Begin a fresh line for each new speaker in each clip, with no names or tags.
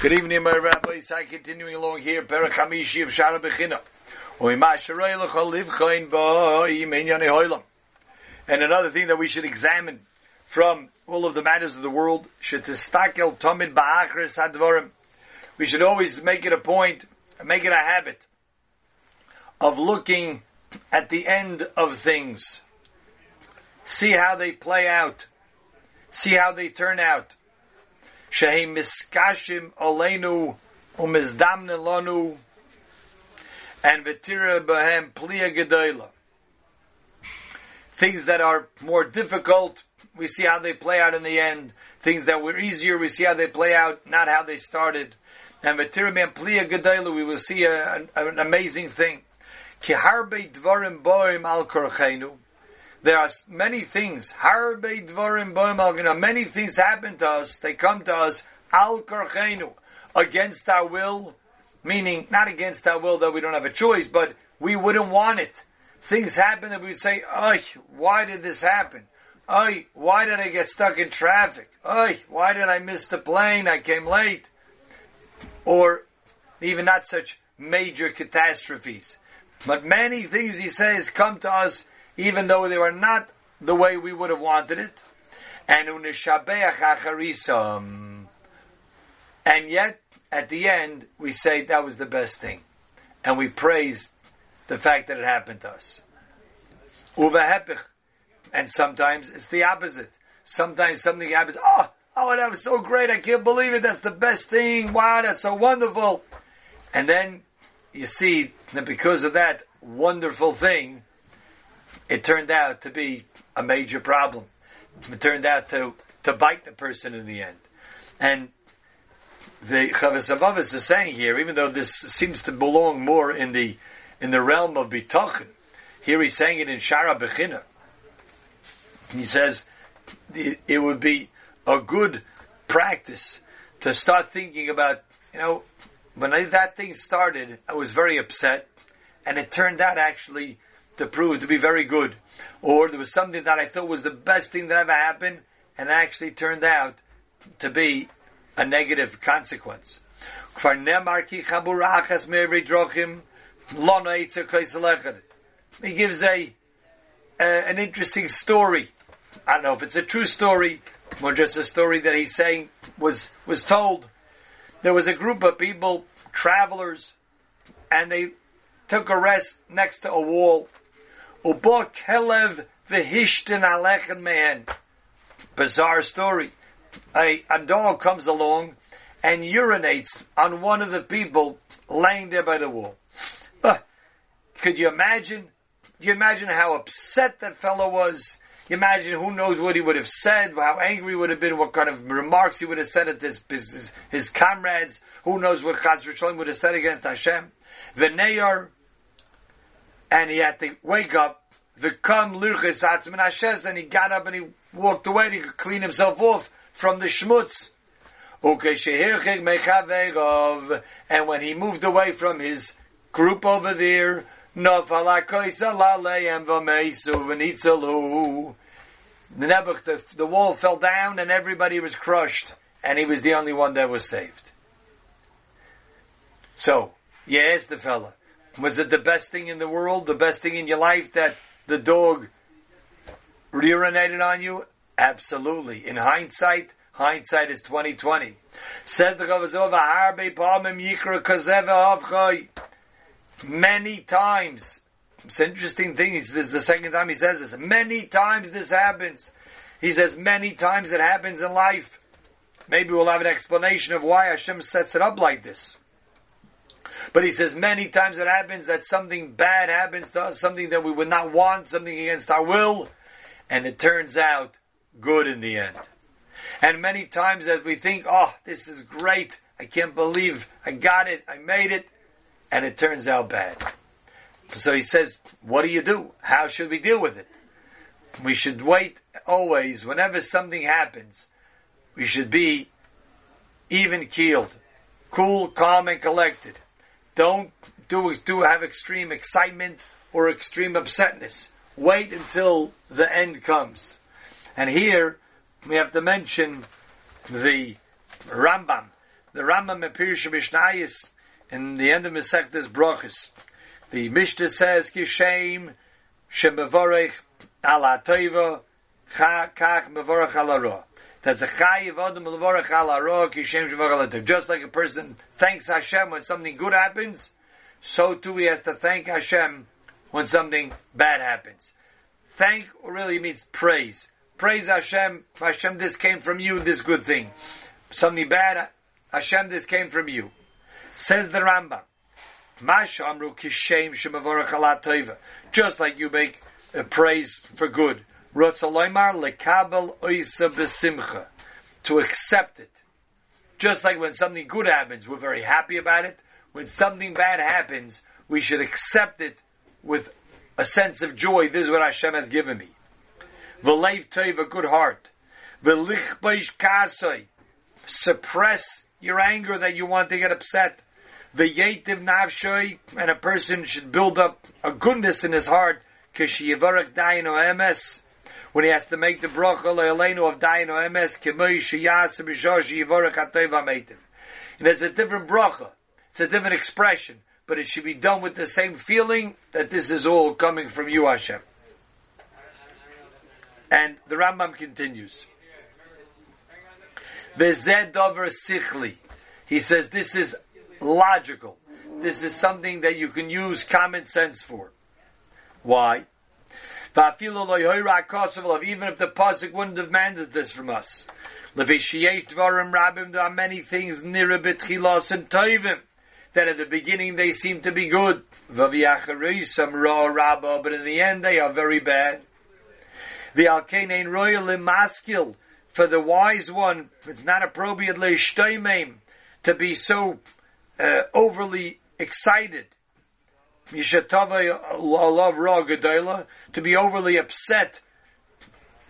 Good evening, my rabbis. I continuing along here. Perach Hamishi of Shara Bechina. And another thing that we should examine from all of the matters of the world, we should always make it a point, make it a habit of looking at the end of things. See how they play out. See how they turn out. Shehem miskashim olenu umizdamne and vetira behem plia gedola. Things that are more difficult, we see how they play out in the end. Things that were easier, we see how they play out, not how they started. And vetira behem plia gedola, we will see a, an, an amazing thing. Ki harbe dvarim boim al. There are many things. Many things happen to us. They come to us al korchenu against our will, meaning not against our will that we don't have a choice, but we wouldn't want it. Things happen that we say, "Ay, why did this happen? Ay, why did I get stuck in traffic? Ay, why did I miss the plane? I came late." Or even not such major catastrophes. But many things he says come to us even though they were not the way we would have wanted it. And and yet, at the end, we say that was the best thing. And we praise the fact that it happened to us. And sometimes it's the opposite. Sometimes something happens, oh, oh, that was so great, I can't believe it, that's the best thing, wow, that's so wonderful. And then you see that because of that wonderful thing, it turned out to be a major problem. It turned out to, to bite the person in the end. And the Chavos is saying here, even though this seems to belong more in the, in the realm of Bitachon, here he's saying it in Shara Bechina. He says it would be a good practice to start thinking about, you know, when I, that thing started, I was very upset, and it turned out actually to prove to be very good. Or there was something that I thought was the best thing that ever happened, and actually turned out to be a negative consequence. He gives a, an interesting story. I don't know if it's a true story or just a story that he's saying was was told. There was a group of people, travelers, and they took a rest next to a wall. Ubo kelev alechen man. Bizarre story. A, a dog comes along and urinates on one of the people laying there by the wall. Uh, could you imagine? Do you imagine how upset that fellow was? You imagine who knows what he would have said, how angry he would have been, what kind of remarks he would have said at his, his, his comrades. Who knows what Chaz would have said against Hashem? V'neyar, and he had to wake up. V'kam lirches atzmin Hashem, and he got up and he walked away and he could clean himself off from the schmutz. And when he moved away from his group over there, the the, the wall fell down and everybody was crushed, and he was the only one that was saved. So, asked the fella, was it the best thing in the world, the best thing in your life that the dog urinated on you? Absolutely. In hindsight, hindsight is 2020. Says the Gavazova, Many times. It's an interesting thing. This is the second time he says this. Many times this happens. He says many times it happens in life. Maybe we'll have an explanation of why Hashem sets it up like this. But he says many times it happens that something bad happens to us, something that we would not want, something against our will, and it turns out good in the end. And many times as we think, oh, this is great, I can't believe I got it, I made it, and it turns out bad. So he says, what do you do? How should we deal with it? We should wait always, whenever something happens, we should be even keeled, cool, calm, and collected. Don't do, do have extreme excitement or extreme upsetness. Wait until the end comes. And here we have to mention the Rambam. The Rambam Mepirush Mishnayis in the end of Masechtas Brachas, the Mishnah says, Kishem Shemevorech ala Teva Kach Mevorech ala That's a chayiv adam levorach ala roh kishem shemach Just like a person thanks Hashem when something good happens, so too he has to thank Hashem when something bad happens. Thank really means praise. Praise Hashem. Hashem, this came from you, this good thing. Something bad, Hashem, this came from you. Says the Rambam. Just like you make a praise for good. To accept it. Just like when something good happens, we're very happy about it. When something bad happens, we should accept it with a sense of joy. This is what Hashem has given me. V'leiv toiv, a good heart. V'lichbaish kasoi, suppress your anger that you want to get upset. V'yetiv navshoi, and a person should build up a goodness in his heart. Kishiyavarach daino emes, when he has to make the bracha le'aleinu of daino emes, kemoi b'shosh. And there's a different bracha. It's a different expression but it should be done with the same feeling that this is all coming from you, Hashem. And the Rambam continues. Bezedover sichli. He says this is logical. This is something that you can use common sense for. Why? Even if the pasuk wouldn't have mandated this from us. There are many things nira and toivim that at the beginning they seem to be good. Some raw rabba, but in the end they are very bad. The alkanein royal maskil for the wise one, it's not appropriate to be so uh, overly excited. To be overly upset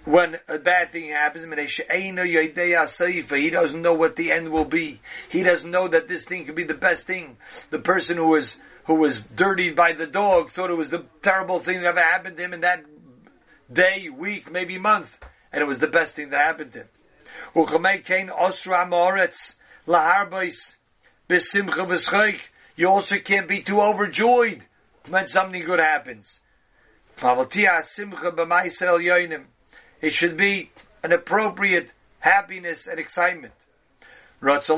when a bad thing happens, he doesn't know what the end will be. He doesn't know that this thing could be the best thing. The person who was who was dirtied by the dog thought it was the terrible thing that ever happened to him in that day, week, maybe month, and it was the best thing that happened to him. You also can't be too overjoyed when something good happens. It should be an appropriate happiness and excitement. It's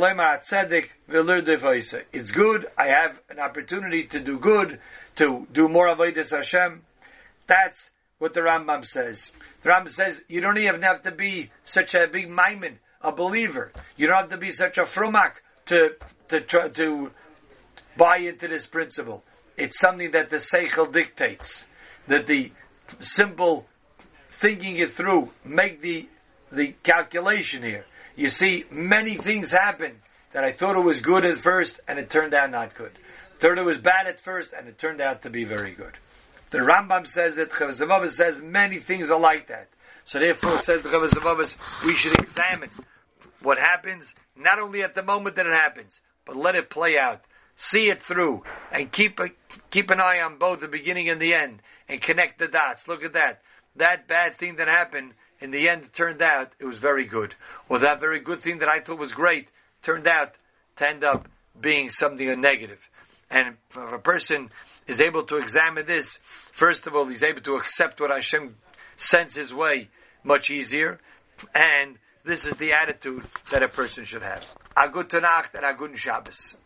good. I have an opportunity to do good, to do more avodas Hashem. That's what the Rambam says. The Rambam says you don't even have to be such a big maimin, a believer. You don't have to be such a frumak to to try to buy into this principle. It's something that the seichel dictates. That the simple thinking it through, make the, the calculation here. You see, many things happen that I thought it was good at first and it turned out not good. Thought it was bad at first and it turned out to be very good. The Rambam says it, Chavazavavas says many things are like that. So therefore says the we should examine what happens, not only at the moment that it happens, but let it play out. See it through and keep a, keep an eye on both the beginning and the end and connect the dots. Look at that that bad thing that happened, in the end turned out it was very good. Or that very good thing that I thought was great turned out to end up being something negative. And if a person is able to examine this, first of all, he's able to accept what Hashem sends his way much easier. And this is the attitude that a person should have. A good Tanakh and a good Shabbos.